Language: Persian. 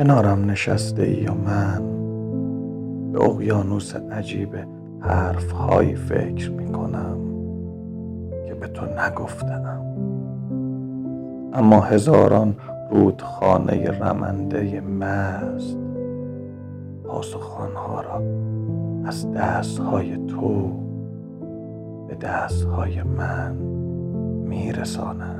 کنارم نشسته ای یا من به اقیانوس عجیب حرفهایی فکر می کنم که به تو نگفتم اما هزاران رودخانه رمنده مست پاسخانها را از دستهای تو به دستهای من میرسانند.